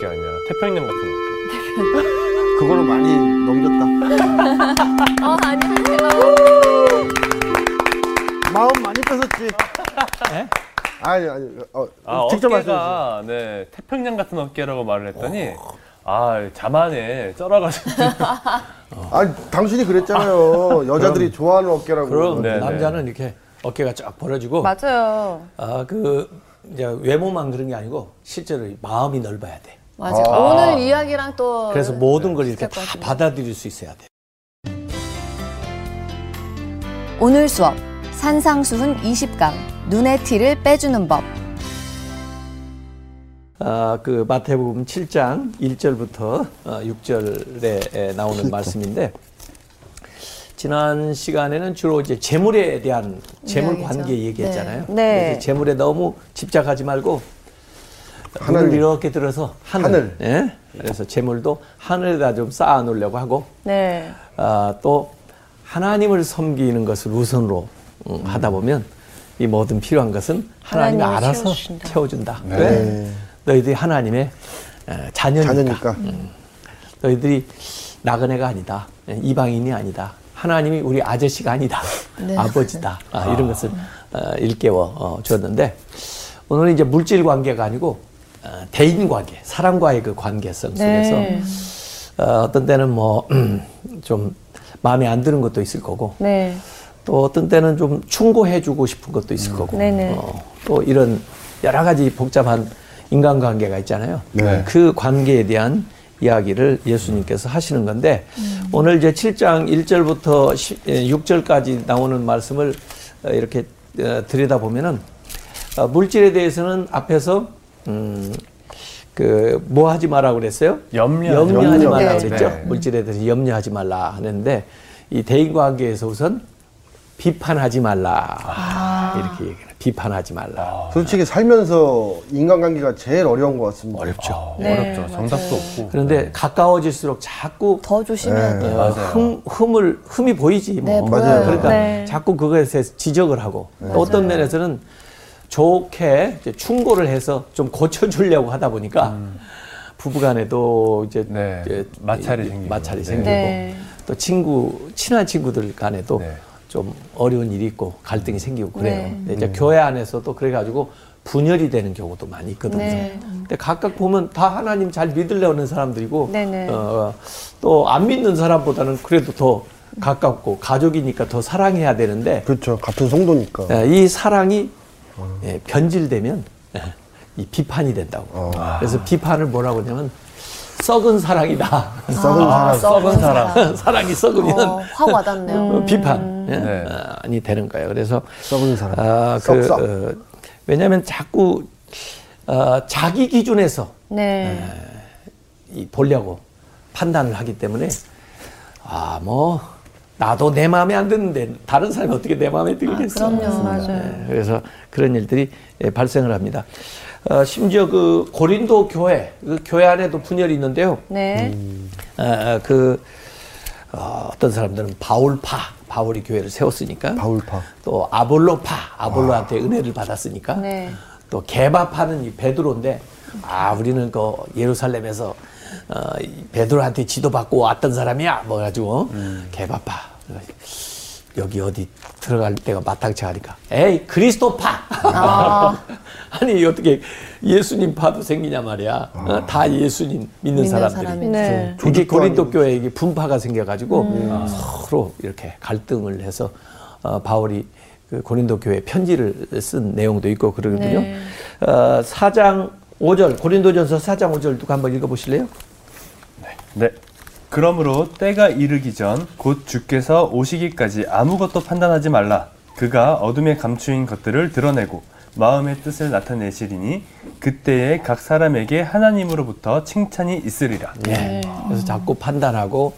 어깨 아니라 태평양 같은 어깨. 그거로 많이 넘겼다. 어, 아니, 마음 많이 뺏었지. 예? 아니 아니 어, 아, 직접 말씀해 어깨가 네 태평양 같은 어깨라고 말을 했더니 아 자만에 쩔어가지고 아니 당신이 그랬잖아요. 여자들이 좋아하는 어깨라고. 그럼 네, 네. 남자는 이렇게 어깨가 쫙 벌어지고 맞아요. 아 그 이제 외모만 그런 게 아니고 실제로 이 마음이 넓어야 돼. 맞아요. 아. 오늘 이야기랑 또. 그래서 모든 걸 이렇게 다 같은데. 받아들일 수 있어야 돼. 오늘 수업 산상수훈 20강 눈의 티를 빼주는 법 아, 그 마태복음 7장 1절부터 어, 6절에 나오는 말씀인데 지난 시간에는 주로 이제 재물에 대한 재물 이야기죠. 관계 얘기했잖아요. 네. 네. 그래서 재물에 너무 집착하지 말고 하늘. 이렇게 들어서 하늘. 하늘. 예? 그래서 재물도 하늘에다 좀 쌓아 놓으려고 하고 네. 아, 또 하나님을 섬기는 것을 우선으로 음, 하다 보면 이 모든 필요한 것은 하나님이 하나님이 알아서 채워주신다. 채워준다. 네. 왜? 네. 너희들이 하나님의 에, 자녀니까. 자녀니까. 너희들이 나그네가 아니다. 예, 이방인이 아니다. 하나님이 우리 아저씨가 아니다. 네. 아버지다. 아, 이런 것을 어, 일깨워 어, 줬는데 오늘은 이제 물질 관계가 아니고 어, 대인 관계, 사람과의 그 관계성 속에서 네. 어, 어떤 때는 뭐 좀 마음에 안 드는 것도 있을 거고 네. 또 어떤 때는 좀 충고해주고 싶은 것도 있을 거고 네네. 어, 또 이런 여러 가지 복잡한 인간관계가 있잖아요. 네. 그 관계에 대한 이야기를 예수님께서 하시는 건데 오늘 이제 7장 1절부터 6절까지 나오는 말씀을 어, 이렇게 어, 들여다보면은 어, 물질에 대해서는 앞에서 음, 그 뭐 하지 마라 그랬어요? 염려 염려하지 염려. 말라 네. 그랬죠. 네. 물질에 대해서 염려하지 말라 하는데 이 대인 관계에서 우선 비판하지 말라 이렇게 얘기해요. 비판하지 말라. 솔직히 살면서 인간관계가 제일 어려운 것 같습니다. 어렵죠. 네, 어렵죠. 맞아요. 정답도 없고. 그런데 가까워질수록 자꾸 더 조심해야 네. 돼요. 어, 맞아요. 흠, 흠을 흠이 보이지 뭐. 네, 보여요. 그러니까 네. 자꾸 그거에 대해서 지적을 하고 또 어떤 면에서는 좋게 이제 충고를 해서 좀 고쳐주려고 하다 보니까 부부간에도 이제, 네, 이제 마찰이 이- 생기고. 마찰이 네. 생기고 네. 또 친구 친한 친구들 간에도 네. 좀 어려운 일이 있고 갈등이 생기고 그래요. 네. 이제 교회 안에서도 그래가지고 분열이 되는 경우도 많이 있거든요. 네. 근데 각각 보면 다 하나님 잘 믿으려는 사람들이고. 어, 또 안 믿는 사람보다는 그래도 더 가깝고 가족이니까 더 사랑해야 되는데 그렇죠. 같은 성도니까. 예, 이 사랑이 예, 변질되면 예, 이 비판이 된다고. 어. 그래서 비판을 뭐라고 하냐면 썩은 사랑이다. 썩은 아, 사람. 썩은 사람. 사랑이 썩으면 어, 확 와닿네요. 어, 비판 예? 네. 어, 아니 되는 거예요. 그래서 썩은 사람. 아, 그, 썩썩. 어, 왜냐하면 자꾸 어, 자기 기준에서 네. 이 보려고 판단을 하기 때문에 아뭐 나도 내 마음에 안 드는데 다른 사람이 어떻게 내 마음에 들겠어? 아, 그럼요. 맞아요. 네, 그래서 그런 일들이 예, 발생을 합니다. 어, 심지어 그 고린도 교회 그 교회 안에도 분열이 있는데요. 네. 아, 그 어, 어떤 사람들은 바울파 바울이 교회를 세웠으니까 바울파. 또 아볼로파 아볼로한테 은혜를 받았으니까 네. 또 개바파는 이 베드로인데 아 우리는 그 예루살렘에서 어, 이 베드로한테 지도받고 왔던 사람이야 뭐 가지고 개바파 여기 어디 들어갈 때가 마땅치 않으니까 에이 그리스도파 아. 아니 어떻게 예수님 파도 생기냐 말이야 어, 다 예수님 믿는, 믿는 사람들이. 네. 조직도 고린도. 교회에 이게 분파가 생겨가지고 음. 서로 이렇게 갈등을 해서 어, 바울이 그 고린도 교회 편지를 쓴 내용도 있고 그러거든요. 네. 어, 4장 5절 고린도전서 4장 5절 누가 한번 읽어보실래요? 네. 그러므로 때가 이르기 전 곧 주께서 오시기까지 아무것도 판단하지 말라. 그가 어둠에 감추인 것들을 드러내고 마음의 뜻을 나타내시리니 그때에 각 사람에게 하나님으로부터 칭찬이 있으리라. 예. 그래서 자꾸 판단하고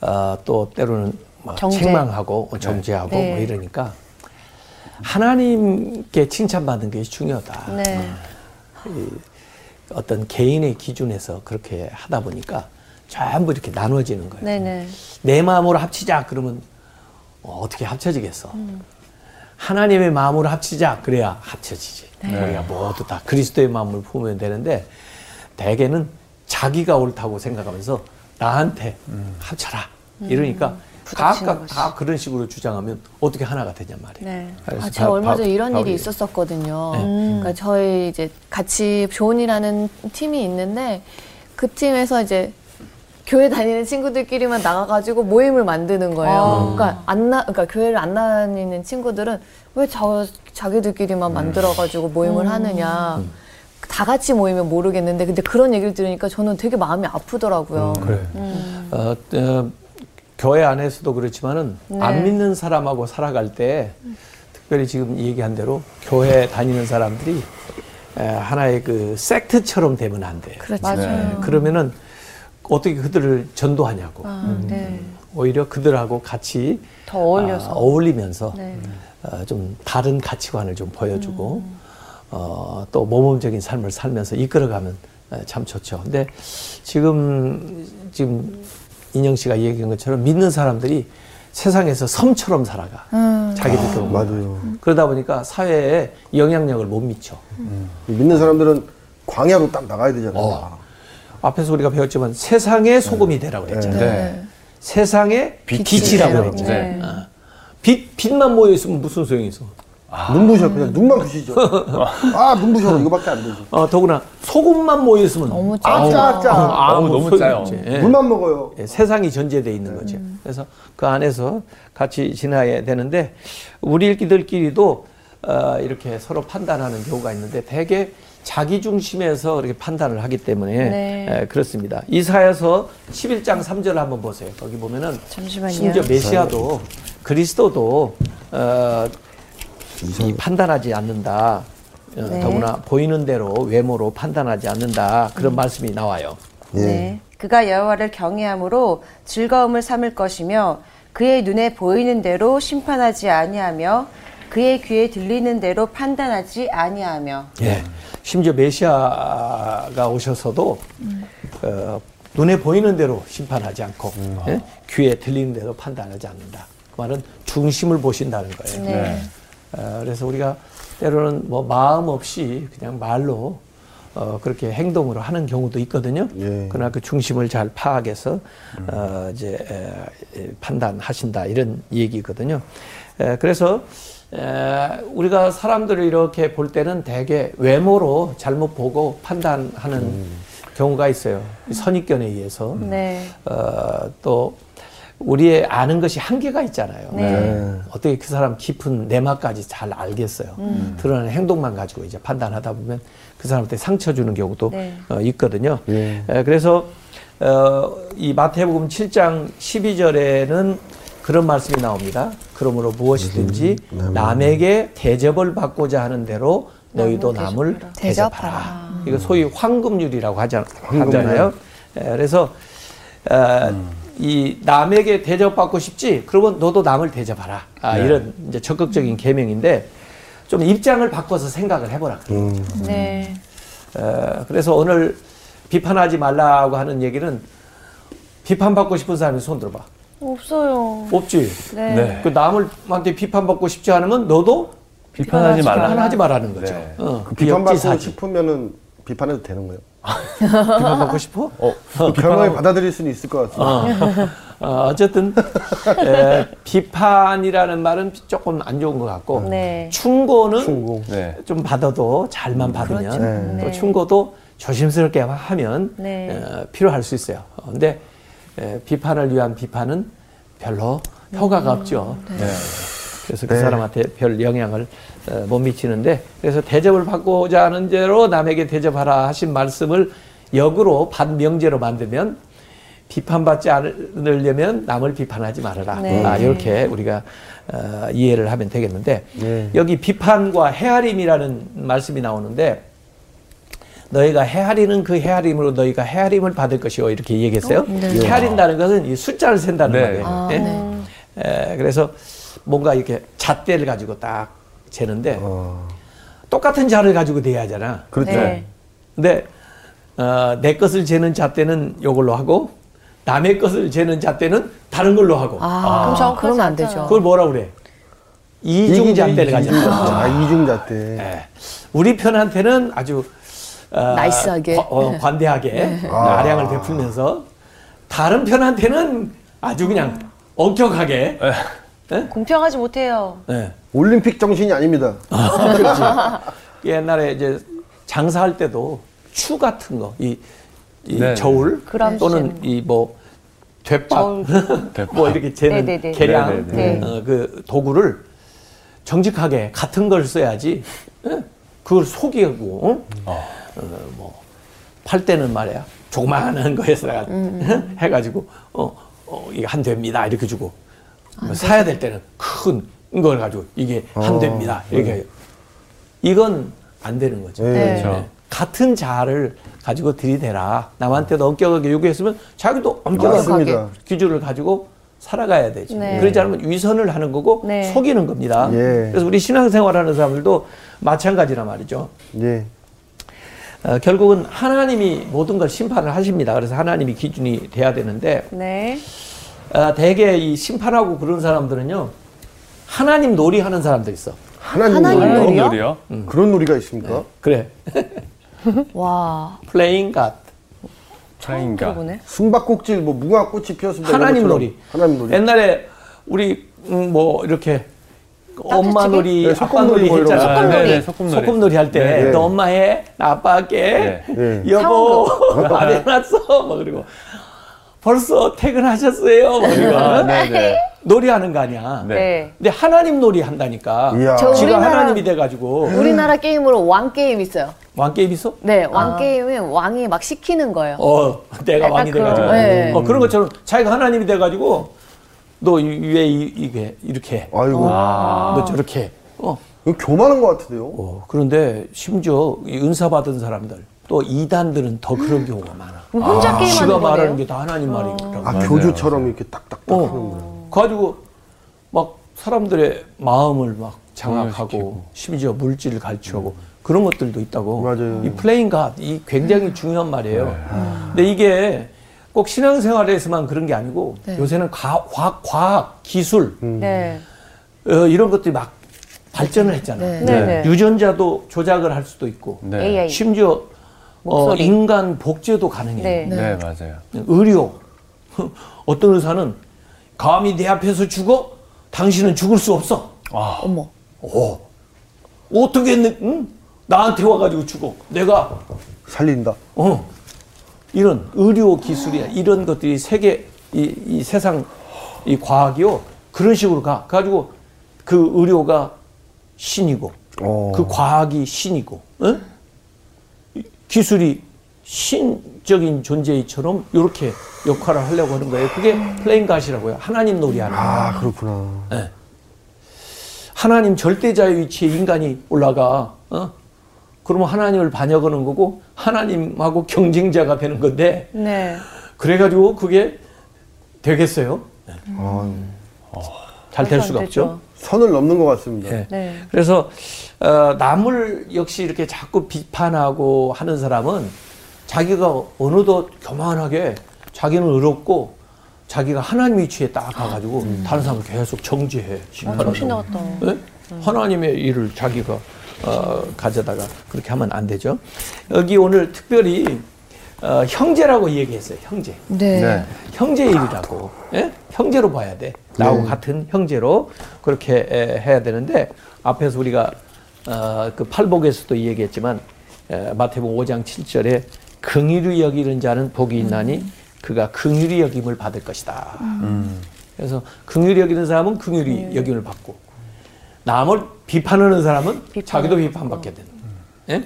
어, 또 때로는 뭐 정죄. 책망하고 정죄하고 네. 뭐 이러니까 하나님께 칭찬받는 게 중요하다. 네. 어떤 개인의 기준에서 그렇게 하다 보니까 전부 이렇게 나눠지는 거예요. 네네. 내 마음으로 합치자 그러면 어, 어떻게 합쳐지겠어? 하나님의 마음으로 합치자 그래야 합쳐지지. 우리가 모두 다 그리스도의 마음을 품으면 되는데 대개는 자기가 옳다고 생각하면서 나한테 합쳐라 이러니까 각각 것이. 다 그런 식으로 주장하면 어떻게 하나가 되냔 말이에요. 네. 아, 제가 바- 얼마 전에 바- 이런 바울이- 일이 있었었거든요. 네. 그러니까 저희 이제 같이 조언이라는 팀이 있는데 그 팀에서 이제 교회 다니는 친구들끼리만 나가가지고 모임을 만드는 거예요. 그러니까 안 나, 그러니까 교회를 안 다니는 친구들은 왜 저 자기들끼리만 만들어가지고 모임을 하느냐. 다 같이 모이면 모르겠는데 근데 그런 얘기를 들으니까 저는 되게 마음이 아프더라고요. 그래. 어, 어, 교회 안에서도 그렇지만은 네. 안 믿는 사람하고 살아갈 때 특별히 지금 얘기한 대로 교회 다니는 사람들이 에, 하나의 그 섹트처럼 되면 안 돼요. 그렇죠. 맞아요. 그러면은 어떻게 그들을 전도하냐고. 아, 네. 오히려 그들하고 같이 더 어울려서. 아, 어울리면서 네. 어, 좀 다른 가치관을 좀 보여주고 음. 어, 또 모범적인 삶을 살면서 이끌어가면 어, 참 좋죠. 근데 지금 지금 인영 씨가 얘기한 것처럼 믿는 사람들이 세상에서 섬처럼 살아가 음. 자기들도 모르고. 맞아요. 그러다 보니까 사회에 영향력을 못 미쳐. 믿는 사람들은 광야로 딱 나가야 되잖아요. 어. 앞에서 우리가 배웠지만 세상의 소금이 되라고 그랬잖아요. 네. 세상의 빛이 빛이라고. 그랬죠. 네. 어. 빛 빛만 모여 있으면 무슨 소용이 있어? 눈부셔 그냥 눈만 부시죠. 아 눈부셔 이거밖에 안 되지. 어, 더구나 소금만 모여 있으면 너무 아, 짜, 짜. 아우, 너무 소용이 짜요. 없지. 예. 물만 먹어요. 예, 세상이 전제되어 있는 거죠. 그래서 그 안에서 같이 지나야 되는데 우리들끼리도 어, 이렇게 서로 판단하는 경우가 있는데 대개 자기 중심에서 이렇게 판단을 하기 때문에 네. 에, 그렇습니다. 이사야서 11장 3절 한번 보세요. 거기 보면은 잠시만요. 심지어 메시아도 그리스도도 어, 이 판단하지 않는다. 어, 네. 더구나 보이는 대로 외모로 판단하지 않는다. 그런 말씀이 나와요. 예. 네. 그가 여호와를 경외함으로 즐거움을 삼을 것이며 그의 눈에 보이는 대로 심판하지 아니하며 그의 귀에 들리는 대로 판단하지 아니하며 예. 심지어 메시아가 오셔서도 어, 눈에 보이는 대로 심판하지 않고 예? 귀에 들리는 대로 판단하지 않는다. 그 말은 중심을 보신다는 거예요. 네. 어, 그래서 우리가 때로는 뭐 마음 없이 그냥 말로 어, 그렇게 행동으로 하는 경우도 있거든요. 예. 그러나 그 중심을 잘 파악해서 어, 이제 에, 에, 판단하신다 이런 얘기거든요. 에, 그래서 에, 우리가 사람들을 이렇게 볼 때는 대개 외모로 잘못 보고 판단하는 경우가 있어요. 선입견에 의해서 네. 어, 또 우리의 아는 것이 한계가 있잖아요. 네. 어떻게 그 사람 깊은 내막까지 잘 알겠어요. 드러나는 행동만 가지고 이제 판단하다 보면 그 사람한테 상처 주는 경우도 네. 어, 있거든요. 예. 에, 그래서 어, 이 마태복음 7장 12절에는 그런 말씀이 나옵니다. 그러므로 무엇이든지 남에게 대접을 받고자 하는 대로 너희도 남을 대접하라. 이거 소위 황금률이라고 하자, 하잖아요. 에, 그래서 어, 이 남에게 대접받고 싶지? 그러면 너도 남을 대접하라. 아, 이런 이제 적극적인 계명인데 좀 입장을 바꿔서 생각을 해보라. 네. 어, 그래서 오늘 비판하지 말라고 하는 얘기는 비판받고 싶은 사람이 손 들어봐. 없어요. 없지. 네. 네. 그 남을한테 비판받고 싶지 않으면 너도 비판하지 말라. 비판하지 말라는 거죠. 네. 어, 그 비판받고 역지사지. 싶으면은 비판해도 되는 거예요. 비판받고 싶어? 어, 변화에 받아들일 수는 있을 것 같습니다. 어, 어쨌든 에, 비판이라는 말은 조금 안 좋은 것 같고 네. 충고는 충고. 네. 좀 받아도 잘만 받으면 그렇죠. 네. 또 네. 충고도 조심스럽게 하면 네. 어, 필요할 수 있어요. 어, 근데 에, 비판을 위한 비판은 별로 효과가 없죠. 네. 그래서 그 네. 사람한테 별 영향을 어, 못 미치는데 그래서 대접을 받고자 하는 대로 남에게 대접하라 하신 말씀을 역으로 반명제로 만들면 비판받지 않으려면 남을 비판하지 말아라. 네. 아, 이렇게 우리가 어, 이해를 하면 되겠는데 네. 여기 비판과 헤아림이라는 말씀이 나오는데 너희가 헤아리는 그 헤아림으로 너희가 헤아림을 받을 것이요 이렇게 얘기했어요. 네. 헤아린다는 것은 이 숫자를 센다는 네. 말이에요. 아, 예? 네. 에, 그래서 뭔가 이렇게 잣대를 가지고 딱 재는데 어, 똑같은 자를 가지고 대야 하잖아. 그렇죠. 네. 근데 어, 내 것을 재는 잣대는 이걸로 하고 남의 것을 재는 잣대는 다른 걸로 하고 아, 그럼 저 그러면 안 되죠. 그걸 뭐라 그래? 이중 잣대를 가졌다. 아, 이중 잣대. 예. 우리 편한테는 아주 어, 나이스하게. 과- 어, 관대하게 아량을 베풀면서 다른 편한테는 아주 그냥 엄격하게 공평하지 못해요. 예. 올림픽 정신이 아닙니다. 옛날에 이제 장사할 때도 추 같은 거, 이, 이 네. 저울 그람 또는 이 뭐. 되밥 뭐 이렇게 재는 네네네. 계량 네네네. 어, 그 도구를 정직하게 같은 걸 써야지 예? 그걸 속이고 어? 어, 뭐, 팔 때는 말이야 조그마한 거에다가 해가지고 어, 어 이게 한 됩니다 이렇게 주고 뭐 사야 될 때는 큰 걸 가지고 이게 한 됩니다 이렇게 해요. 이건 안 되는 거죠. 네. 그렇죠. 같은 자를 가지고 들이대라. 남한테도 엄격하게 요구했으면 자기도 엄격하게. 기준을 가지고 살아가야 되죠. 네. 그러지 않으면 위선을 하는 거고 네. 속이는 겁니다. 예. 그래서 우리 신앙생활하는 사람들도 마찬가지란 말이죠. 예. 어, 결국은 하나님이 모든 걸 심판을 하십니다. 그래서 하나님이 기준이 돼야 되는데 네. 어, 대개 이 심판하고 그런 사람들은요 하나님 놀이하는 사람들 있어. 하나님, 하나님 놀이요? 요리요? 그런 놀이가 있습니까? 그래, 와. playing God. 차인가. 들어보네. 숨바꼭질 뭐 무궁화 꽃이 피었습니다. 하나님. 놀이. 하나님 놀이. 옛날에 우리 음, 뭐 이렇게 엄마? 놀이, 네, 아빠 소꿉놀이 놀이 뭐 했잖아. 거. 아, 소꿉놀이. 네네, 소꿉놀이. 소꿉놀이 할때 네. 너 엄마 해, 나 아빠 할게. 네. 여보, 안 해놨어. 뭐 그리고 벌써 퇴근하셨어요. 뭐 그리고 아. 놀이하는 거 아니야. 네. 네. 근데 하나님 놀이 한다니까. 이야. 지가 우리나라- 하나님이 돼가지고 우리나라 게임으로 왕 게임 있어요. 왕 게임 있어? 네, 왕 게임은 왕이 막 시키는 거예요. 어, 내가 약간 왕이 그런- 돼가지고. 네. 어, 그런 것처럼 자기가 하나님이 돼가지고 너왜 이게 이렇게, 아이고. 너 저렇게. 어. 이거 교만한 것 같은데요? 어, 그런데 심지어 이 은사 받은 사람들 또 이단들은 더 그런 경우가 많아. 그럼 혼자 지가 게임하는 말하는 거네요. 게다 하나님 말이더라고. 아, 맞아요, 교주처럼 이렇게 딱딱딱 어. 하는구나. 가지고 막 사람들의 마음을 막 장악하고. 심지어 물질을 가르치고 그런 것들도 있다고. 맞아요. 이 플레잉 갓, 이 굉장히 중요한 말이에요. 근데 이게 꼭 신앙생활에서만 그런 게 아니고 네. 요새는 과, 과학, 과학, 기술 네. 어, 이런 것들이 막 발전을 했잖아요. 네. 네. 네. 유전자도 조작을 할 수도 있고 네. 심지어 어. 인간 복제도 가능해요. 네. 네, 맞아요. 의료. 어떤 의사는 감히 내 앞에서 죽어? 당신은 죽을 수 없어. 아, 어머. 오. 어떻게 했는, 응? 나한테 와가지고 죽어. 내가, 살린다. 어. 이런 의료 기술이야. 이런 것들이 세계, 이, 이 세상, 이 과학이요. 그런 식으로 가. 가지고 그 의료가 신이고, 어. 그 과학이 신이고, 응? 이 기술이 신적인 존재처럼 이렇게 역할을 하려고 하는 거예요. 그게 playing God이라고요. 하나님 놀이하는 거예요. 아, 그렇구나. 하나님 절대자의 위치에 인간이 올라가. 어? 그러면 하나님을 반역하는 거고 하나님하고 경쟁자가 되는 건데 네. 그래가지고 그게 되겠어요? 아, 잘될 말도 수가 안 없죠. 선을 넘는 것 같습니다. 예. 네. 그래서 어, 남을 역시 이렇게 자꾸 비판하고 하는 사람은 자기가 어느덧 교만하게 자기는 의롭고 자기가 하나님 위치에 딱 가가지고 다른 사람을 계속 정죄해 아, 정신 나갔다. 예? 하나님의 일을 자기가 어, 가져다가 그렇게 하면 안 되죠. 여기 오늘 특별히 어, 형제라고 얘기했어요. 형제. 네. 네. 형제 일이라고. 예? 형제로 봐야 돼. 나하고 같은 형제로 그렇게 에, 해야 되는데 앞에서 우리가 어, 그 팔복에서도 얘기했지만 에, 마태복음 5장 7절에 긍휼히 여기는 자는 복이 있나니 그가 긍휼히 여김을 받을 것이다. 그래서 긍휼히 여기는 사람은 긍휼히 여김을 받고 남을 비판하는 사람은 자기도 비판받게 되는. 예?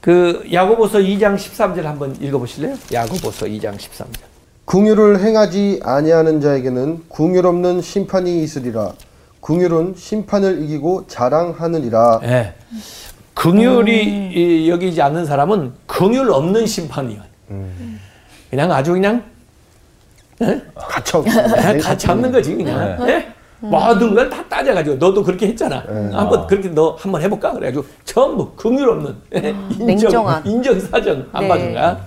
그 야고보서 2장 13절 한번 읽어보실래요? 야고보서 2장 13절. 궁유를 행하지 아니하는 자에게는 궁율 없는 심판이 있으리라. 궁율은 심판을 이기고 자랑하느니라. 예. 긍휼이 이, 여기지 않는 사람은 긍휼 없는 심판이야. 그냥 아주 그냥 갇혀. 그냥 같이 잡는 거지 그냥. 예? 모든 걸 다 따져가지고 너도 그렇게 했잖아. 한번 그렇게 너 한번 해볼까? 그래가지고 전부 긍휼 없는 예? 인정 냉정한. 인정 사정 안 네. 받은 거야.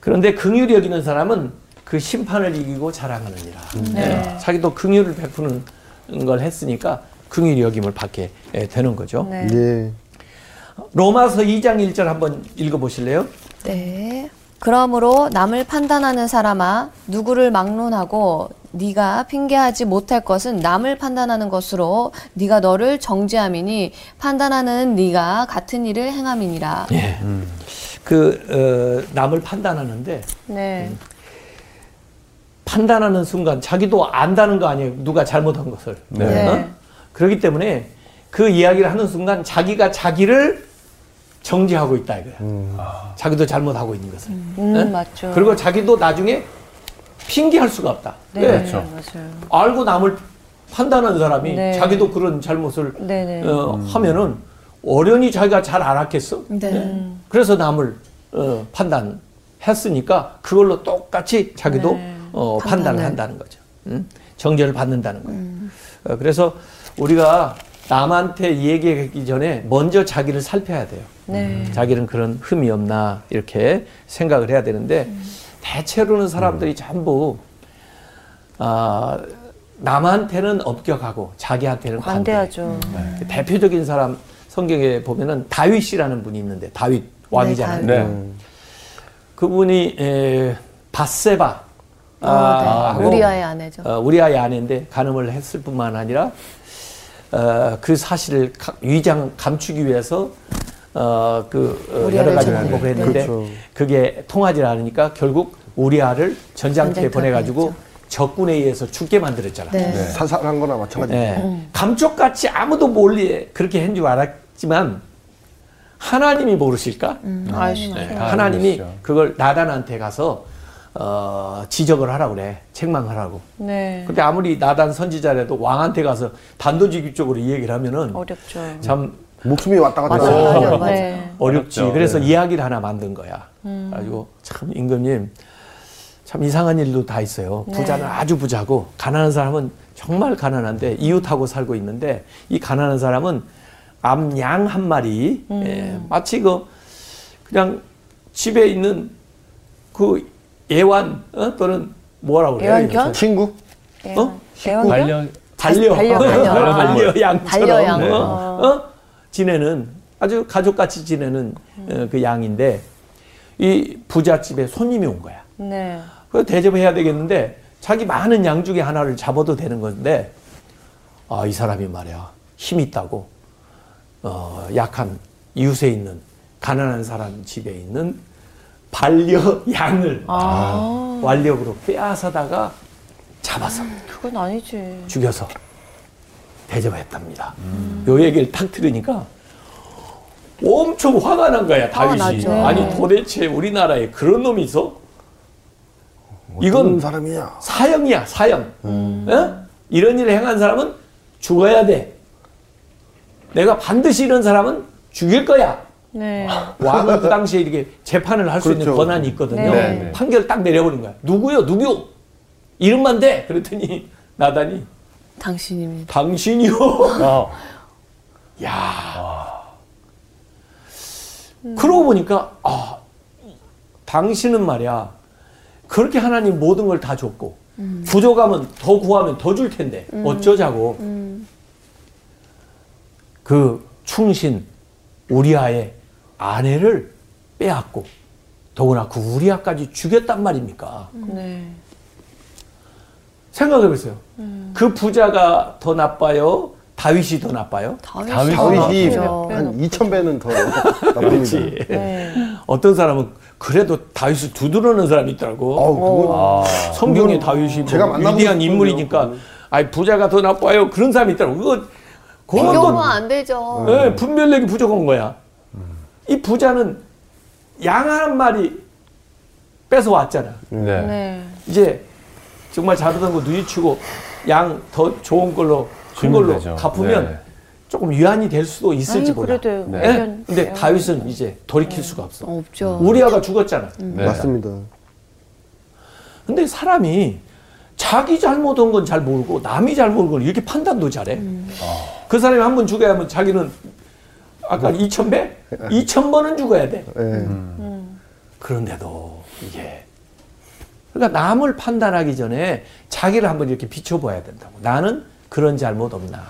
그런데 긍휼히 여기는 사람은 그 심판을 이기고 자랑하느니라. 예? 자기도 긍휼을 베푸는 걸 했으니까 긍휼히 여김을 받게 예, 되는 거죠. 네. 예. 로마서 2장 1절 한번 읽어보실래요? 네. 그러므로 남을 판단하는 사람아 누구를 막론하고 네가 핑계하지 못할 것은 남을 판단하는 것으로 네가 너를 정죄함이니 판단하는 네가 같은 일을 행함이니라. 예. 그 어, 남을 판단하는데 네. 판단하는 순간 자기도 안다는 거 아니에요. 누가 잘못한 것을. 네. 어? 그렇기 때문에 그 이야기를 하는 순간 자기가 자기를 정죄하고 있다 이거야. 자기도 잘못하고 있는 것을. 음, 네? 맞죠. 그리고 자기도 나중에 핑계할 수가 없다. 네, 왜? 그렇죠. 맞아요. 알고 남을 판단하는 사람이 네. 자기도 그런 잘못을 네네. 어, 하면은 어련히 자기가 잘 알았겠어. 네. 그래서 남을 어, 판단했으니까 그걸로 똑같이 자기도 네. 어, 판단을. 한다는 거죠. 응? 정죄를 받는다는 거예요. 어, 그래서 우리가 남한테 얘기하기 전에 먼저 자기를 살펴야 돼요. 네. 자기는 그런 흠이 없나 이렇게 생각을 해야 되는데 대체로는 사람들이 전부 아, 남한테는 엄격하고 자기한테는 관대. 관대하죠. 대표적인 사람 성경에 보면은 다윗이라는 분이 있는데 다윗 왕이잖아요. 네, 네. 그분이 에, 바세바 어, 아, 네. 하고, 우리아의 아내죠. 어, 우리아의 아내인데 간음을 했을 뿐만 아니라 어, 그 사실을 가- 위장 감추기 위해서 어, 그 어, 여러 가지. 방법을 했는데 그렇죠. 그게 통하지 않으니까 결국 우리아를 전장터에 보내가지고 적군에 의해서 죽게 만들었잖아. 네. 사살한 거나 마찬가지. 예. 감쪽같이 아무도 몰리 그렇게 한 줄 알았지만 하나님이 모르실까? 아시죠. 네, 다 하나님이. 그걸 나단한테 가서 어, 지적을 하라고 그래. 책망하라고. 네. 근데 아무리 나단 선지자라도 왕한테 가서 단도직입적으로 이 얘기를 하면은 어렵죠. 참 목숨이 왔다 갔다 맞아요. 하는 맞아요. 거죠. 맞아요. 네. 어렵지. 어렵죠. 그래서 네. 이야기를 하나 만든 거야. 가지고 참 임금님 참 이상한 일도 다 있어요. 부자는 아주 부자고 가난한 사람은 정말 가난한데 이웃하고 살고 있는데 이 가난한 사람은 암양 한 마리 예, 마치 그 그냥 집에 있는 그 애완 어? 또는 뭐라고 그래요? 애완견? 친구? 어? 애완견? 반려 반려 반려, 반려. 반려 양처럼 반려양. 어? 어? 지내는 아주 가족같이 지내는 어, 그 양인데 이 부잣집에 손님이 온 거야. 네. 그래서 대접해야 되겠는데 자기 많은 양 중에 하나를 잡아도 되는 건데 아 이 사람이 말이야 힘 있다고 어, 약한 이웃에 있는 가난한 사람 집에 있는 반려 양을 아, 완력으로 빼앗아다가 잡아서 그건 아니지. 죽여서 대접했답니다. 요 얘기를 탁 들으니까 엄청 화가 난 거야 다윗이. 나죠. 아니 도대체 우리나라에 그런 놈이 있어? 이건 사람이냐? 사형이야 사형. 어? 이런 일을 행한 사람은 죽어야 돼. 내가 반드시 이런 사람은 죽일 거야. 네. 왕은 그 당시에 이렇게 재판을 할수 있는 그렇죠. 권한이 있거든요. 네, 네. 판결 딱 내려버린 거야. 누구요? 누구요? 이름만 대. 그랬더니 나단이 당신입니다. 당신이요. 어. 야. 그러고 보니까 아 당신은 말이야 그렇게 하나님 모든 걸 다 줬고 부족하면 더 구하면 더 줄 텐데 어쩌자고 그 충신 우리아의 아내를 빼앗고 더구나 그 우리아까지 죽였단 말입니까? 네. 생각해 보세요. 그 부자가 더 나빠요? 다윗이 더 나빠요? 다윗이 다윗이 다윗이. 한 2천 배는 더 나쁩니다. 네. 어떤 사람은 그래도 다윗을 두드러는 사람이 있더라고. 그건 아. 성경에 그건 다윗이 제가 뭐 위대한 인물이니까 그건. 아니 부자가 더 나빠요. 그런 사람이 있더라고. 그거 그건 비교가 또안 되죠. 예, 분별력이 부족한 거야. 이 부자는 양 한 마리 뺏어 왔잖아. 네. 네. 이제 정말 잘못한 거 누이치고 양 더 좋은 걸로 큰 걸로 되죠. 갚으면 네. 조금 유한이 될 수도 있을지 몰라. 그래도 네. 예? 의견- 근데 다윗은 이제 돌이킬 수가 없어. 없죠. 우리아가 죽었잖아. 네. 맞습니다. 근데 사람이 자기 잘못한 건 잘 모르고 남이 잘못한 건 이렇게 판단도 잘해. 그 사람이 한 번 죽어야 하면 자기는 아까 2천 배? 2천 번은 죽어야 돼. 예. 그런데도 이게 그러니까 남을 판단하기 전에 자기를 한번 이렇게 비춰봐야 된다고. 나는 그런 잘못 없나.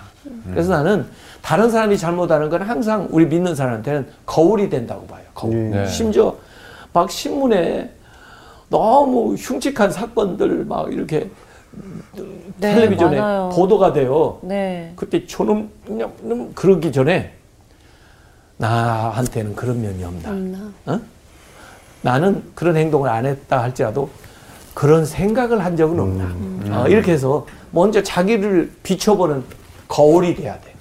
그래서 나는 다른 사람이 잘못하는 건 항상 우리 믿는 사람한테는 거울이 된다고 봐요. 거울. 네. 심지어 막 신문에 너무 흉측한 사건들 막 이렇게 네, 텔레비전에 많아요. 보도가 돼요. 네. 그때 저놈 놈 그러기 전에 나한테는 그런 면이 없나. 어? 나는 그런 행동을 안 했다 할지라도 그런 생각을 한 적은 없나. 어, 이렇게 해서 먼저 자기를 비춰보는 거울이 돼야 돼.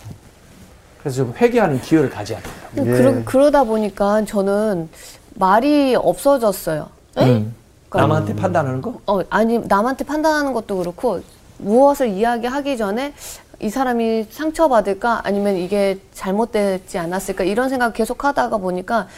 그래서 좀 회개하는 기회를 가져야 돼요. 예. 그러, 그러다 보니까 저는 말이 없어졌어요. 음. 그러니까 남한테 판단하는 거? 어, 아니 남한테 판단하는 것도 그렇고 무엇을 이야기하기 전에 이 사람이 상처받을까 아니면 이게 잘못되지 않았을까 이런 생각 계속 하다가 보니까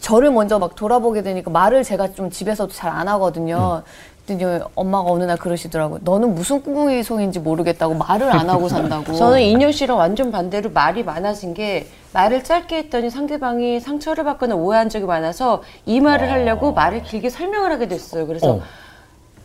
저를 먼저 막 돌아보게 되니까 말을 제가 좀 집에서도 잘 안 하거든요. 근데 이제 엄마가 어느 날 그러시더라고요. 너는 무슨 꿍꿍이 송인지 모르겠다고 말을 안 하고 산다고. 저는 인효 씨랑 완전 반대로 말이 많아진 게 말을 짧게 했더니 상대방이 상처를 받거나 오해한 적이 많아서 이 말을 하려고 말을 길게 설명을 하게 됐어요. 그래서 어.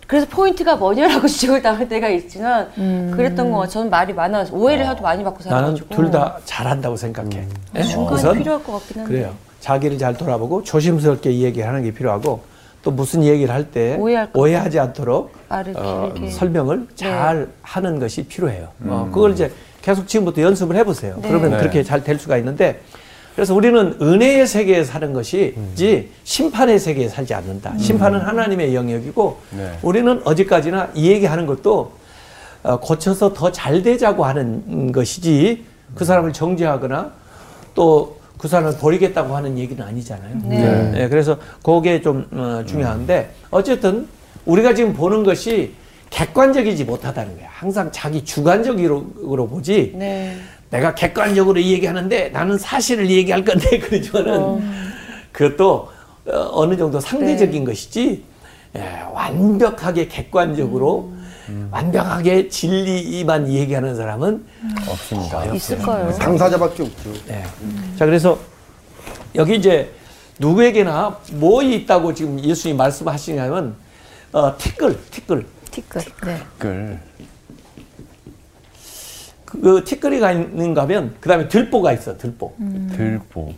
그래서 포인트가 뭐냐라고 지적을 당할 때가 있지만 그랬던 거 같아요. 저는 말이 많아서 오해를 하도 많이 받고 나는 살아가지고 둘다 잘한다고 생각해. 예? 중간이 필요할 것 같긴 한데 그래요. 자기를 잘 돌아보고 조심스럽게 이 얘기를 하는 게 필요하고 또 무슨 얘기를 할 때. 오해하지 않도록 말을 어. 설명을 잘 하는 것이 필요해요. 어, 그걸 이제 계속 지금부터 연습을 해보세요. 그러면 네. 그렇게 잘 될 수가 있는데 그래서 우리는 은혜의 세계에 사는 것이지 심판의 세계에 살지 않는다. 심판은 하나님의 영역이고 네. 우리는 어디까지나 이 얘기하는 것도 어, 고쳐서 더 잘 되자고 하는 것이지 그 사람을 정죄하거나 또 그 사람을 버리겠다고 하는 얘기는 아니잖아요. 네. 네, 그래서 그게 좀 어, 중요한데 어쨌든 우리가 지금 보는 것이 객관적이지 못하다는 거야. 항상 자기 주관적으로 보지. 네. 내가 객관적으로 이 얘기하는데 나는 사실을 얘기할 건데 그러지만은 그것도 어, 어느 정도 상대적인 것이지 예, 완벽하게 객관적으로 완벽하게 진리만 얘기하는 사람은 없습니다. 있을 거예요. 당사자밖에 없죠. 네. 자, 그래서 여기 이제 누구에게나 뭐 있다고 지금 예수님이 말씀하시냐면 어, 티끌, 티끌. 티끌. 네. 댓글. 그, 그 티끌이가 있는가 하면 그다음에 들보가 있어, 들보. 들보.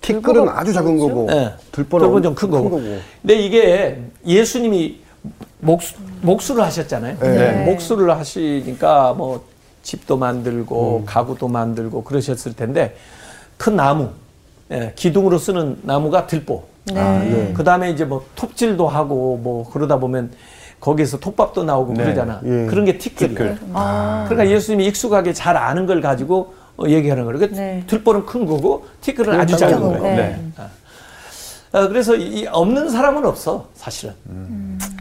티끌은 아주 작은 거고 네. 들보는 들보는 좀큰 거고. 근데 이게 예수님이 목수, 목수를 하셨잖아요. 네. 목수를 하시니까 뭐 집도 만들고 가구도 만들고 그러셨을 텐데 큰 나무, 예, 기둥으로 쓰는 나무가 들보. 네. 아, 예. 그 다음에 이제 뭐 톱질도 하고 뭐 그러다 보면 거기서 톱밥도 나오고 네. 그러잖아. 예. 그런 게. 티끌. 그러니까 예수님이 익숙하게 잘 아는 걸 가지고 어, 얘기하는 거예요. 그러니까 네. 들보는 큰 거고 티끌은 아주 작은 거. 거예요. 네. 어, 그래서 이 없는 사람은 없어 사실은.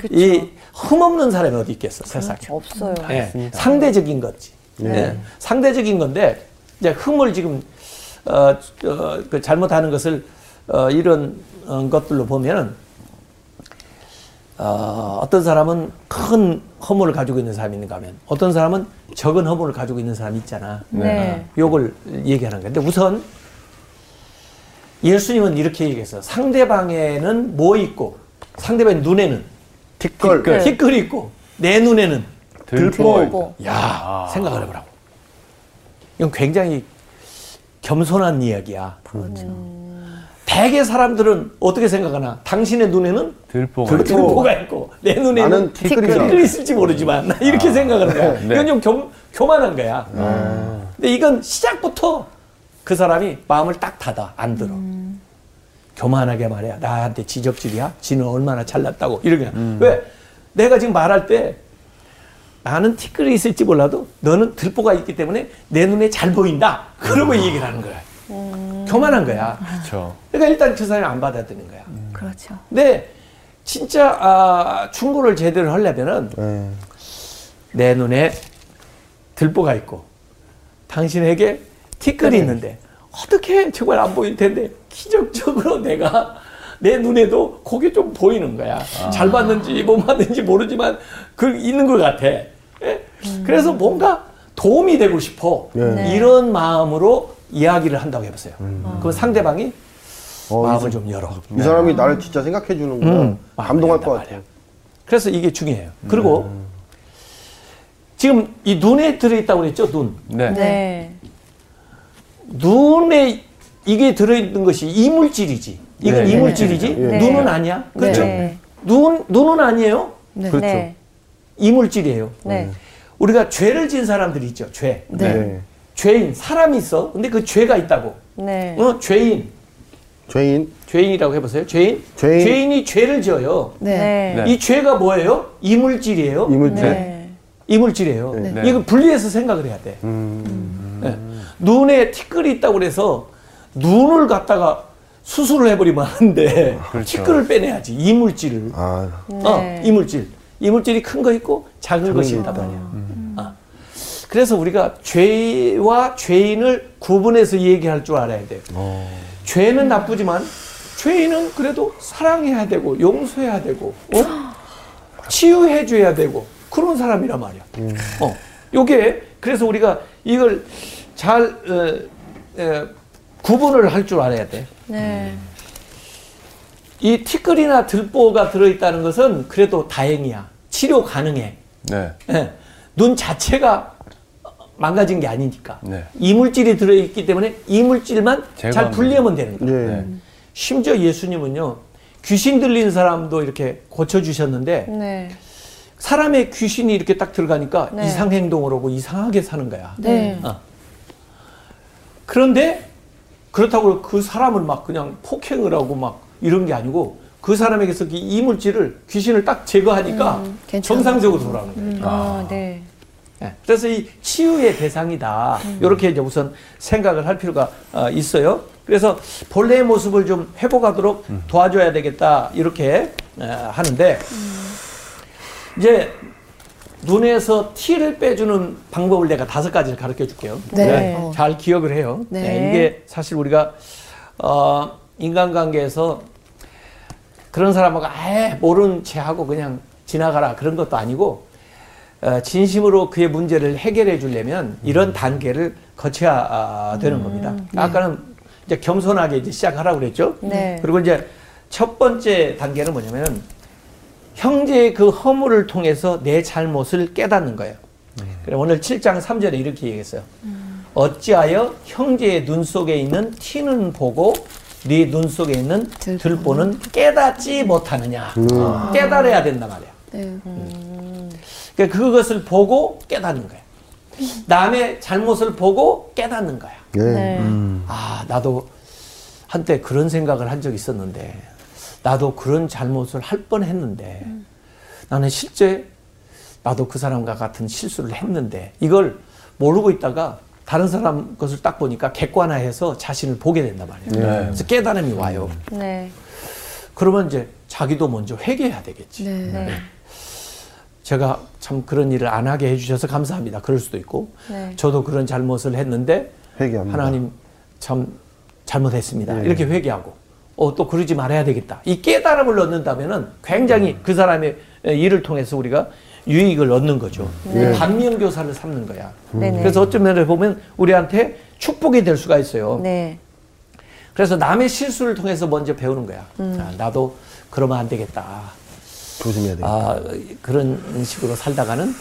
그쵸. 이 흠없는 사람이 어디 있겠어 세상에. 없어요. 예, 상대적인 거지. 네. 예, 상대적인 건데 이제 흠을 지금 어, 어, 그 잘못하는 것을 어, 이런 어, 것들로 보면은 어, 어떤 사람은 큰 허물을 가지고 있는 사람이 있는가 하면 어떤 사람은 적은 허물을 가지고 있는 사람이 있잖아. 네. 요걸 얘기하는 건데 우선 예수님은 이렇게 얘기했어요. 상대방에는 뭐 있고 상대방 눈에는 티끌. 네. 티끌이 있고 내 눈에는 들보. 들보. 야 생각을 해보라고. 이건 굉장히 겸손한 이야기야. 대개 사람들은 어떻게 생각하나? 당신의 눈에는 들보가. 들보가 있고 내 눈에는. 티끌이 있을지 모르지만 나 이렇게 생각하는 거야. 네. 이건 좀 겸, 교만한 거야. 근데 이건 시작부터 그 사람이 마음을 딱 닫아 안 들어. 교만하게 말이야. 나한테 지적질이야. 지는 얼마나 잘났다고 이러게. 왜? 내가 지금 말할 때 나는 티끌이 있을지 몰라도 너는 들보가 있기 때문에 내 눈에 잘 보인다. 그러고 이 얘기를 하는 거야. 교만한 거야. 그렇죠. 그러니까 일단 그 사람이 안 받아들이는 거야. 그렇죠. 근데 진짜 아, 충고를 제대로 하려면은 예. 내 눈에 들보가 있고 당신에게 티끌이 있는데 어떻게 정말 안 보일 텐데 기적적으로 내가 내 눈에도 그게 좀 보이는 거야. 잘 봤는지 못 봤는지 모르지만 그 있는 것 같아. 예? 그래서 뭔가 도움이 되고 싶어. 네. 이런 마음으로 이야기를 한다고 해보세요. 그 상대방이 어, 마음을 이, 좀 열어. 이 사람이 나를 진짜 생각해 주는구나. 음, 감동할 것 열단 같아. 말이야. 그래서 이게 중요해요. 그리고 지금 이 눈에 들어있다고 그랬죠, 눈. 네. 네. 눈에 이게 들어있는 것이 이물질이지. 이건 네. 이물질이지. 네. 눈은 아니야. 그렇죠? 네. 눈, 눈은 아니에요. 네. 그렇죠. 네. 이물질이에요. 네. 우리가 죄를 지은 사람들이 있죠. 죄. 네. 죄인 사람이 있어. 근데 그 죄가 있다고. 네. 어, 죄인. 죄인. 죄인이라고 해보세요. 죄인. 죄인. 이 죄를 지어요. 네. 네. 네. 이 죄가 뭐예요? 이물질이에요. 이물질. 네. 이물질이에요. 네. 이거 분리해서 생각을 해야 돼. 음. 네. 눈에 티끌이 있다고 그래서 눈을 갖다가 수술을 해버리면 안 돼. 그렇죠. 티끌을 빼내야지. 이물질을. 아, 어, 네. 이물질. 이물질이 큰 거 있고 작은 것이 게 있단. 말이야. 아. 그래서 우리가 죄와 죄인을 구분해서 얘기할 줄 알아야 돼요. 죄는 나쁘지만 죄인은 그래도 사랑해야 되고 용서해야 되고 어? 치유해 줘야 되고 그런 사람이란 말이야. 어. 요게 그래서 우리가 이걸 잘 어, 어, 구분을 할 줄 알아야 돼. 네. 이 티끌이나 들보가 들어있다는 것은 그래도 다행이야. 치료 가능해. 네. 예. 눈 자체가 망가진 게 아니니까. 네. 이물질이 들어있기 때문에 이물질만 잘 분리하면 되는. 예. 네. 심지어 예수님은요, 귀신 들린 사람도 이렇게 고쳐 주셨는데, 네. 사람의 귀신이 이렇게 딱 들어가니까 네. 이상 행동을 하고 이상하게 사는 거야. 네. 어. 그런데 그렇다고 그 사람을 막 그냥 폭행을 하고 막 이런 게 아니고 그 사람에게서 이 이물질을 귀신을 딱 제거하니까 괜찮아. 정상적으로 돌아오는 거예요. 아, 네. 예, 그래서 이 치유의 대상이다. 이렇게 이제 우선 생각을 할 필요가 어, 있어요. 그래서 본래의 모습을 좀 회복하도록 도와줘야 되겠다. 이렇게 어, 하는데 이제 눈에서 티를 빼주는 방법을 내가 다섯 가지를 가르쳐 줄게요. 네. 어, 잘 기억을 해요. 네. 네, 이게 사실 우리가 어, 인간관계에서 그런 사람하고 아예 모른 체하고 그냥 지나가라 그런 것도 아니고 어, 진심으로 그의 문제를 해결해 주려면 이런 단계를 거쳐야 아, 되는 겁니다. 아까는 이제 겸손하게 이제 시작하라고 그랬죠. 네. 그리고 이제 첫 번째 단계는 뭐냐면은 형제의 그 허물을 통해서 내 잘못을 깨닫는 거예요. 그래 오늘 7장 3절에 이렇게 얘기했어요. 어찌하여 형제의 눈 속에 있는 티는 보고 네 눈 속에 있는 들보는 깨닫지 못하느냐. 깨달아야 된단 말이야. 네. 그러니까 그것을 보고 깨닫는 거야. 남의 잘못을 보고 깨닫는 거야. 예. 네. 아, 나도 한때 그런 생각을 한 적이 있었는데, 나도 그런 잘못을 할 뻔 했는데, 나는 실제 나도 그 사람과 같은 실수를 했는데, 이걸 모르고 있다가 다른 사람 것을 딱 보니까 객관화해서 자신을 보게 된단 말이에요. 네. 그래서 깨달음이 와요. 네. 그러면 이제 자기도 먼저 회개해야 되겠지. 네. 네. 제가 참 그런 일을 안 하게 해주셔서 감사합니다. 그럴 수도 있고, 네. 저도 그런 잘못을 했는데, 회개합니다. 하나님 참 잘못했습니다. 네. 이렇게 회개하고, 어, 또 그러지 말아야 되겠다. 이 깨달음을 얻는다면은 굉장히 그 사람의 일을 통해서 우리가 유익을 얻는 거죠. 네. 반면 교사를 삼는 거야. 네네. 그래서 어떤 면에 보면 우리한테 축복이 될 수가 있어요. 네. 그래서 남의 실수를 통해서 먼저 배우는 거야. 음. 아, 나도 그러면 안 되겠다. 조심해야 돼. 아, 그런 식으로 살다가는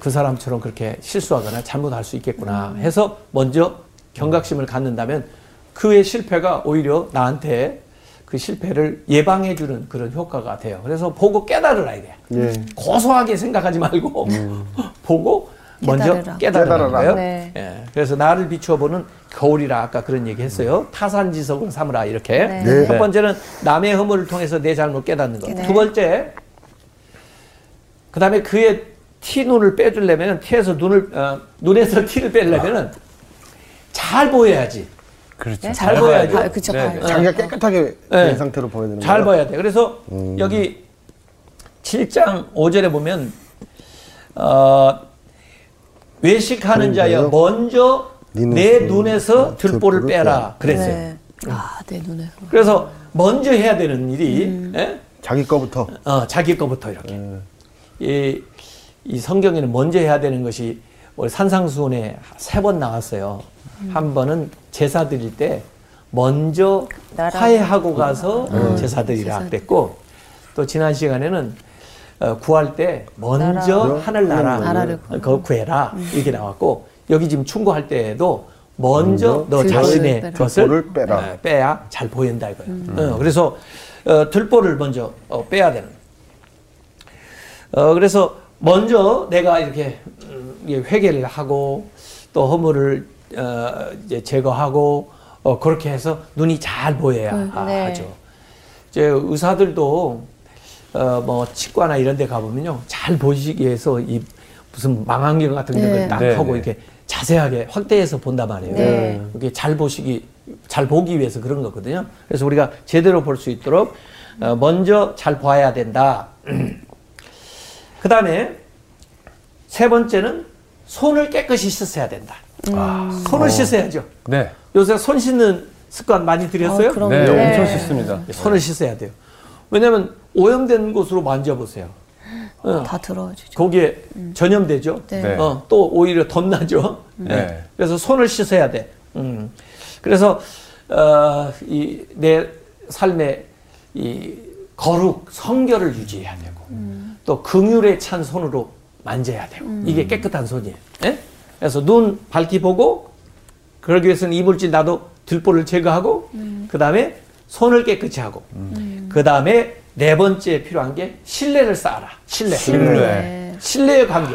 그 사람처럼 그렇게 실수하거나 잘못할 수 있겠구나 해서 먼저 경각심을 갖는다면 그의 실패가 오히려 나한테 그 실패를 예방해 주는 그런 효과가 돼요. 그래서 보고 깨달으라 이게. 예. 고소하게 생각하지 말고 보고 먼저 깨달으라. 깨달으라는 깨달아라. 거예요. 네. 예. 그래서 나를 비추어 보는 거울이라 아까 그런 얘기 했어요. 타산지석을 삼으라 이렇게. 네. 네. 첫 번째는 남의 허물을 통해서 내 잘못 깨닫는 것. 네. 두 번째, 그 다음에 그의 티 눈을 빼주려면 티에서 눈을 어, 눈에서 티를 빼려면은 잘 보여야지. 그렇죠. 잘 보여야죠. 아, 그쵸, 네. 네. 자기가 깨끗하게 네. 된 상태로 보여야 되는 잘 거예요? 봐야 돼. 그래서 여기 7장 5절에 보면 어, 외식하는 하는 자여 먼저 네내 눈에서 눈에서 들보를 빼라 그랬어요. 네. 아, 내 눈에서. 그래서 먼저 해야 되는 일이 예? 자기 거부터. 어, 자기 거부터 이렇게. 예. 이, 이 성경에는 먼저 해야 되는 것이 우리 산상수훈에 세 번 나왔어요. 한 번은 제사 드릴 때 먼저. 화해하고 가서 제사 드리라 제사 그랬고 또 지난 시간에는 어, 구할 때 먼저 나라. 하늘나라 나라를 그거 구해라 이렇게 나왔고 여기 지금 충고할 때에도 먼저 너 자신의. 것을 빼라. 어, 빼야 잘 보인다 이거예요. 어, 그래서 어, 들보를 먼저 어, 빼야 되는. 어, 그래서 먼저 내가 이렇게 음, 회개를 하고 또 허물을 어, 이제 제거하고 어, 그렇게 해서 눈이 잘 보여야 네. 하죠. 이제 의사들도 어, 뭐 치과나 이런 데 가보면요. 잘 보시기 위해서 이 무슨 망원경 같은 네. 걸딱 네, 하고 네. 이렇게 자세하게 확대해서 본단 말이에요. 네. 이게 잘 보시기 잘 보기 위해서 그런 거거든요. 그래서 우리가 제대로 볼 수 있도록 어, 먼저 잘 봐야 된다. 그 다음에 세 번째는 손을 깨끗이 씻어야 된다. 손을 씻어야죠. 네. 요새 손 씻는 습관 많이 들였어요? 어, 네, 네. 엄청 씻습니다. 손을 씻어야 돼요. 왜냐하면 오염된 곳으로 만져보세요. 어, 다 들어주죠. 거기에 전염되죠. 네. 네. 어, 또 오히려 덧나죠. 네. 그래서 손을 씻어야 돼. 음. 그래서 어, 이 내 삶의 이 거룩 성결을 유지해야 되고 또 긍휼에 찬 손으로 만져야 되고 이게 깨끗한 손이에요. 예? 그래서 눈 밝히 보고 그러기 위해서는 이물질 나도 들보를 제거하고 그 다음에 손을 깨끗이 하고 그 다음에 네 번째 필요한 게 신뢰를 쌓아라. 신뢰. 신뢰. 신뢰의 관계.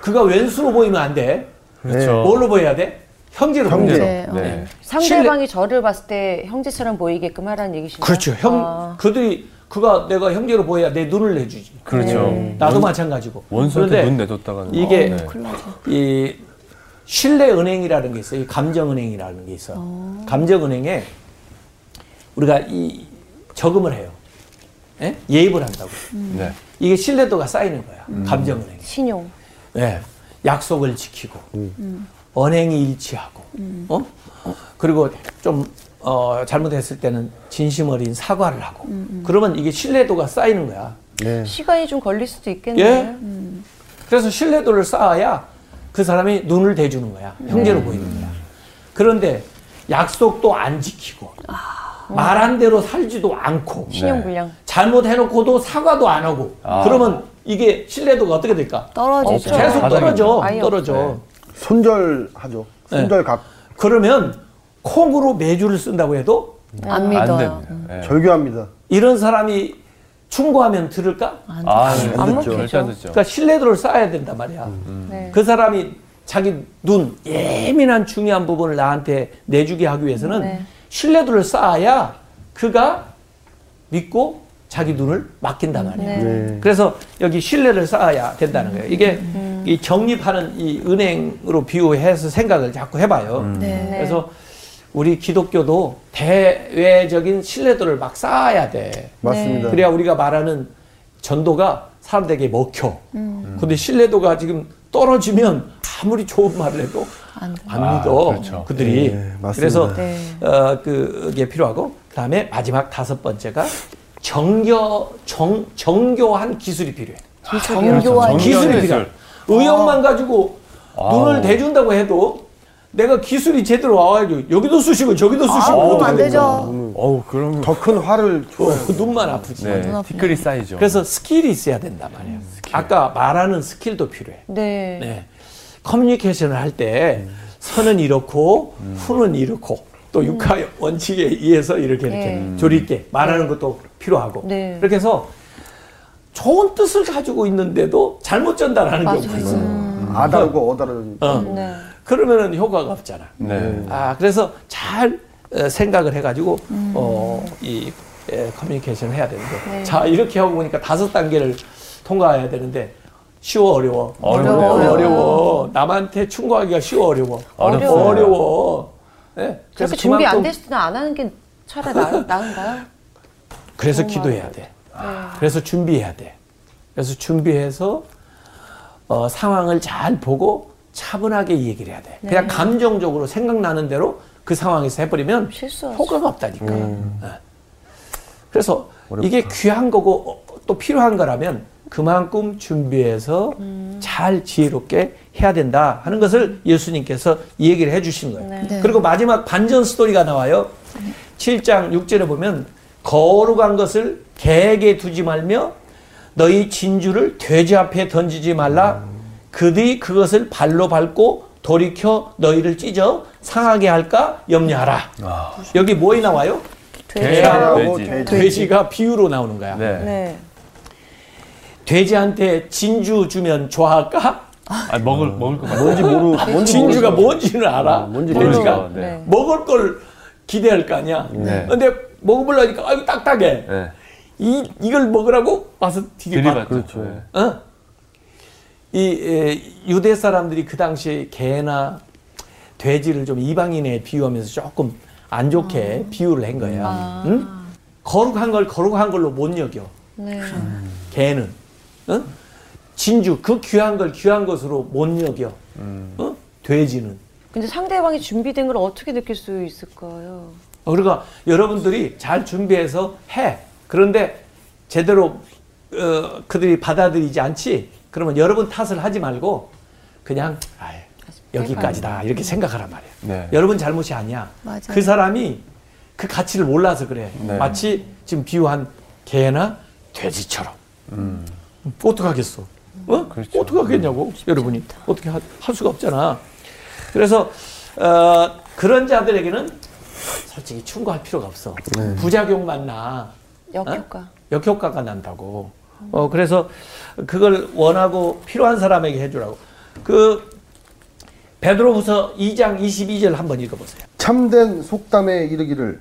그가 왼수로 보이면 안 돼. 그렇죠. 뭘로 보여야 돼? 형제로 형제로. 보여야 돼. 네. 네. 상대방이 저를 봤을 때 형제처럼 보이게끔 하라는 얘기신가요? 그렇죠. 형 아. 그들이 그가 내가 형제로 보여야 내 눈을 내주지. 그렇죠. 나도 마찬가지고. 원수한테 그런데 눈 내뒀다가는 이게 네. 이 신뢰 은행이라는 게 있어요. 이 감정 은행이라는 게 있어. 감정 은행에 우리가 이 저금을 해요. 예? 예입을 한다고. 네. 이게 신뢰도가 쌓이는 거야. 감정 은행. 신용. 예, 약속을 지키고 언행이 일치하고 어? 그리고 좀 어, 잘못했을 때는 진심 어린 사과를 하고 그러면 이게 신뢰도가 쌓이는 거야. 네. 시간이 좀 걸릴 수도 있겠네요. 예? 그래서 신뢰도를 쌓아야 그 사람이 눈을 대주는 거야. 형제로 보이는 거야. 그런데 약속도 안 지키고 말한 대로 살지도 않고 신용 불량. 잘못해놓고도 사과도 안 하고 아. 그러면 이게 신뢰도가 어떻게 될까? 떨어지죠. 계속 바닥이 떨어져. 떨어져. 손절하죠. 손절 각. 그러면 콩으로 매주를 쓴다고 해도 안안 믿어요. 됩니다. 네. 절교합니다. 이런 사람이 충고하면 들을까? 아, 안 네. 듣죠. 절대 안 듣죠. 그러니까 신뢰도를 쌓아야 된단 말이야. 네. 그 사람이 자기 눈 예민한 중요한 부분을 나한테 내주게 하기 위해서는 네. 신뢰도를 쌓아야 그가 믿고 자기 눈을 맡긴단 말이야. 네. 네. 그래서 여기 신뢰를 쌓아야 된다는 거예요. 이게 이 적립하는 이 은행으로 비유해서 생각을 자꾸 해봐요. 네. 그래서 우리 기독교도 대외적인 신뢰도를 막 쌓아야 돼. 맞습니다. 그래야 우리가 말하는 전도가 사람들에게 먹혀. 근데 신뢰도가 지금 떨어지면 아무리 좋은 말을 해도 안 돼. 안 아, 믿어. 그렇죠. 그들이. 네, 맞습니다. 그래서 네. 어, 그게 필요하고 그다음에 마지막 다섯 번째가 정교 정 정교한 기술이 필요해. 정교한 정교한 기술이 기술. 필요해. 의욕만 가지고 아우. 눈을 대준다고 해도 내가 기술이 제대로 와가지고 여기도 쑤시고 저기도 쑤시고 아, 그럼 어떡해. 안 되죠. 어우, 그럼 더 큰 화를 어, 줘야 그 눈만 아프지. 네, 티끌이 쌓이죠. 그래서 스킬이 있어야 된단 말이에요. 아까 말하는 스킬도 필요해. 네. 네. 커뮤니케이션을 할 때 선은 이렇고 후는 이렇고 또 육하 원칙에 의해서 이렇게 이렇게 네. 조리 있게 말하는 것도 필요하고 네. 그렇게 해서 좋은 뜻을 가지고 있는데도 잘못 전달하는 경우가 맞아요. 있어요. 아다르고 어다르고. 어. 네. 그러면은 효과가 없잖아. 네. 아 그래서 잘 어, 생각을 해가지고 어, 이 에, 커뮤니케이션을 해야 되는데 네. 자 이렇게 하고 보니까 다섯 단계를 통과해야 되는데 쉬워 어려워 어려워요. 어려워, 어려워. 남한테 충고하기가 쉬워 어려워 어렵어요. 어려워 네. 그렇게 준비 안 됐을 때는 안 하는 게 차라리 나, 나은가요? 그래서 기도해야 돼 그래서 준비해야 돼 그래서 준비해서 어, 상황을 잘 보고 차분하게 얘기를 해야 돼 그냥 감정적으로 생각나는 대로 그 상황에서 해버리면 실수하죠. 효과가 없다니까. 네. 그래서 이게 귀한 거고 어, 또 필요한 거라면 그만큼 준비해서 잘 지혜롭게 해야 된다 하는 것을 예수님께서 얘기를 해주신 거예요. 네. 그리고 마지막 반전 스토리가 나와요. 7장 6절에 보면 거룩한 것을 개에게 두지 말며 너희 진주를 돼지 앞에 던지지 말라. 그들이 그것을 발로 밟고 돌이켜 너희를 찢어 상하게 할까 염려하라. 여기 뭐에 나와요? 개하고 돼지. 돼지. 돼지 가 비유로 나오는 거야. 네. 네. 돼지한테 진주 주면 좋아할까? 아, 먹을 먹을 것 같아요. 뭔지 모르 뭔지 진주가. 뭔지는 알아. 뭔지 돼지가. 네. 먹을 걸 기대할 거 아니야. 네. 근데 먹어보려니까 아이고 딱딱해. 네. 이 이걸 먹으라고 와서 들이받죠. 그렇죠. 네. 어? 이 에, 유대 사람들이 그 당시에 개나 돼지를 좀 이방인에 비유하면서 조금 안 좋게 비유를 한 거야. 응? 거룩한 걸 거룩한 걸로 못 여겨. 네. 개는 어? 진주 그 귀한 걸 귀한 것으로 못 여겨. 어? 돼지는. 근데 상대방이 준비된 걸 어떻게 느낄 수 있을까요? 어, 그러니까 여러분들이 잘 준비해서 해. 그런데 제대로 어, 그들이 받아들이지 않지. 그러면 여러분 탓을 하지 말고 그냥 아이, 여기까지다 이렇게 생각하란 말이야. 네. 여러분 잘못이 아니야. 맞아요. 그 사람이 그 가치를 몰라서 그래. 네. 마치 지금 비유한 개나 돼지처럼. 음. 어떡하겠어? 어? 그렇죠. 어떡하겠냐고 여러분이 어떻게 하- 할 수가 없잖아. 그래서 어, 그런 자들에게는 솔직히 충고할 필요가 없어. 부작용만 나. 역효과. 역효과가 난다고. 어, 그래서 그걸 원하고 필요한 사람에게 해주라고. 그 베드로후서 2장 22절 한번 읽어보세요. 참된 속담에 이르기를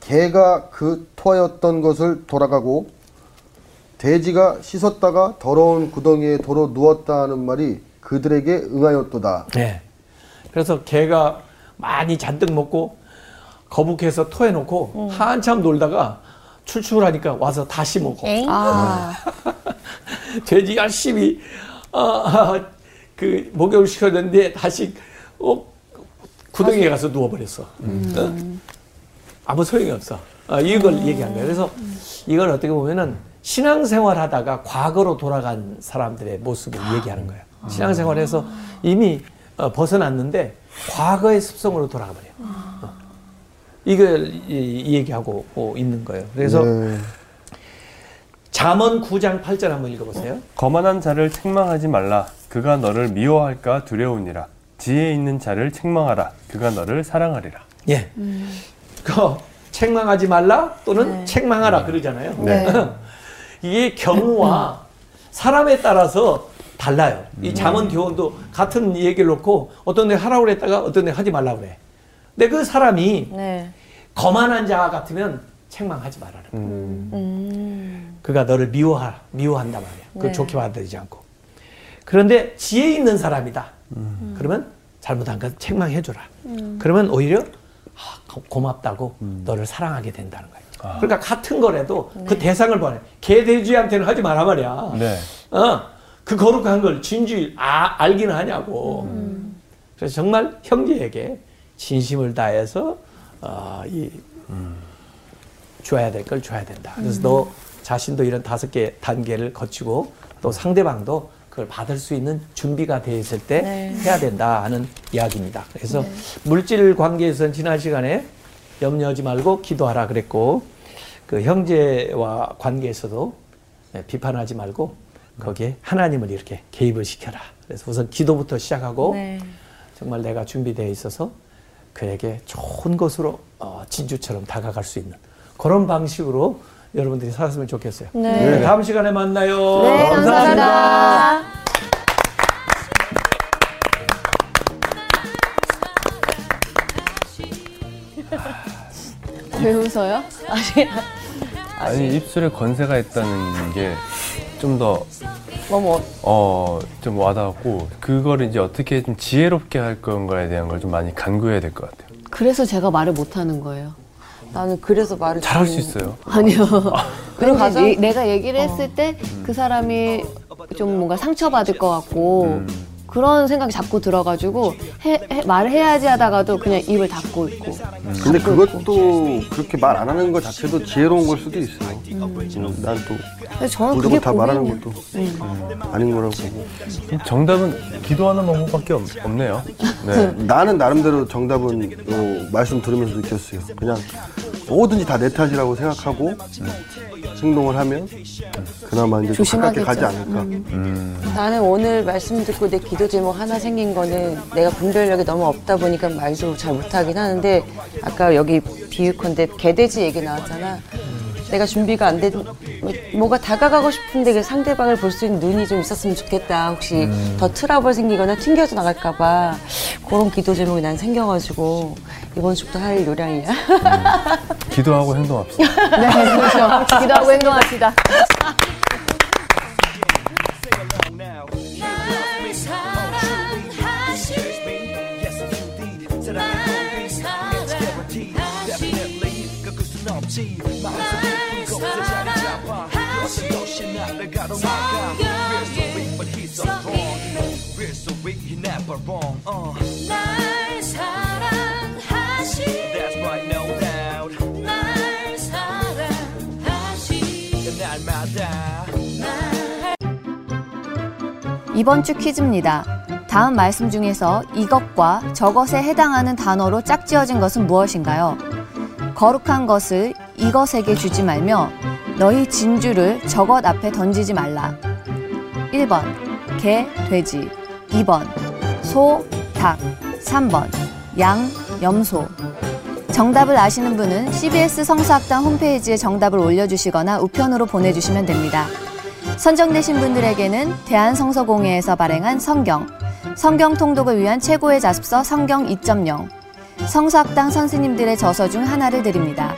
개가 그 토하였던 것을 돌아가고 돼지가 씻었다가 더러운 구덩이에 도로 누웠다 하는 말이 그들에게 응하였도다. 네. 그래서 개가 많이 잔뜩 먹고 거북해서 토해놓고 한참 놀다가 출출하니까 와서 다시 먹어. 아, 돼지 열심히 어, 그 목욕을 시켰는데 다시 어, 구덩이에 가서 누워버렸어. 어? 아무 소용이 없어. 어, 이걸 얘기한 거예요. 그래서 이걸 어떻게 보면은 신앙생활 하다가 과거로 돌아간 사람들의 모습을 얘기하는 거예요. 신앙생활에서 이미 어, 벗어났는데 과거의 습성으로 돌아가 버려. 어. 이걸 이, 얘기하고 어, 있는 거예요. 그래서 네. 잠언 9장 8절 한번 읽어보세요. 거만한 자를 책망하지 말라. 그가 너를 미워할까 두려우니라. 지혜 있는 자를 책망하라. 그가 너를 사랑하리라. 예. 그 책망하지 말라 또는 책망하라 그러잖아요. 네. 이게 경우와 사람에 따라서 달라요. 이 잠언 교훈도 같은 얘기를 놓고 어떤 데 하라고 그랬다가 어떤 데 하지 말라고 그래. 근데 그 사람이 네. 거만한 자 같으면 책망하지 말아라. 그가 너를 미워하, 미워한단 말이야. 그걸 네. 좋게 받아들이지 않고. 그런데 지혜 있는 사람이다. 그러면 잘못한 건 책망해줘라. 그러면 오히려 아, 고- 고맙다고 너를 사랑하게 된다는 거예요. 그러니까 같은 거라도 그 대상을 보내. 개 돼지한테는 하지 마라 말이야. 네. 어, 그 거룩한 걸 진지 아, 알기는 하냐고. 그래서 정말 형제에게 진심을 다해서 어, 이 줘야 될 걸 줘야 된다. 그래서 너 자신도 이런 다섯 개 단계를 거치고 또 상대방도 그걸 받을 수 있는 준비가 돼 있을 때 네. 해야 된다 하는 이야기입니다. 그래서 물질 관계에서는 지난 시간에 염려하지 말고 기도하라 그랬고 그 형제와 관계에서도 네, 비판하지 말고 거기에 하나님을 이렇게 개입을 시켜라. 그래서 우선 기도부터 시작하고 네. 정말 내가 준비되어 있어서 그에게 좋은 것으로 어, 진주처럼 다가갈 수 있는 그런 방식으로 여러분들이 살았으면 좋겠어요. 네. 다음 시간에 만나요. 네, 감사합니다. 왜 웃어요? 아니, 아니 입술에 건세가 있다는 게 좀 더 뭐뭐 어, 좀 와닿았고 그거를 이제 어떻게 좀 지혜롭게 할 건가에 대한 걸 좀 많이 간구해야 될 것 같아요. 그래서 제가 말을 못 하는 거예요. 나는 그래서 말을 잘할 수 좀- 있어요. 아니요. 그리고 가서? 이제 내가 얘기를 했을 때 그 사람이 좀 뭔가 상처받을 것 같고 음. 그런 생각이 자꾸 들어가지고 해, 해- 말을 해야지 하다가도 그냥 입을 닫고 있고. 근데 그것도 그렇게 말 안 하는 것 자체도 지혜로운 걸 수도 있어요. 난또 그래서 저는 그게 다 말하는. 것도 음, 아닌 거라고 보고. 정답은 기도하는 방법밖에 없, 없네요. 네. 나는 나름대로 정답은 어, 말씀 들으면서 느꼈어요. 그냥 뭐든지 다 내 탓이라고 생각하고 행동을 하면 그나마 이제 조심하겠죠. 가지 않을까. 나는 오늘 말씀 듣고 내 기도 제목 하나 생긴 거는 내가 분별력이 너무 없다 보니까 말도 잘 못하긴 하는데 아까 여기 비유컨대 개돼지 얘기 나왔잖아. 내가 준비가 안 된, 뭐- 뭐가 다가가고 싶은데 그 상대방을 볼 수 있는 눈이 좀 있었으면 좋겠다. 혹시 더 트러블 생기거나 튕겨져 나갈까봐 그런 기도 제목이 난 생겨가지고 이번 주부터 할 요량이야. 기도하고 행동합시다. 네, 그렇죠. 기도하고 행동합시다. 성경에 날 사랑하시. 날 사랑하시. 이번 주 퀴즈입니다. 다음 말씀 중에서 이것과 저것에 해당하는 단어로 짝지어진 것은 무엇인가요? 거룩한 것을 이것에게 주지 말며 너희 진주를 저것 앞에 던지지 말라. 1번 개, 돼지 2번 소, 닭 3번 양, 염소 정답을 아시는 분은 CBS 성서학당 홈페이지에 정답을 올려주시거나 우편으로 보내주시면 됩니다. 선정되신 분들에게는 대한성서공회에서 발행한 성경, 성경 통독을 위한 최고의 자습서 성경 2.0, 성서학당 선생님들의 저서 중 하나를 드립니다.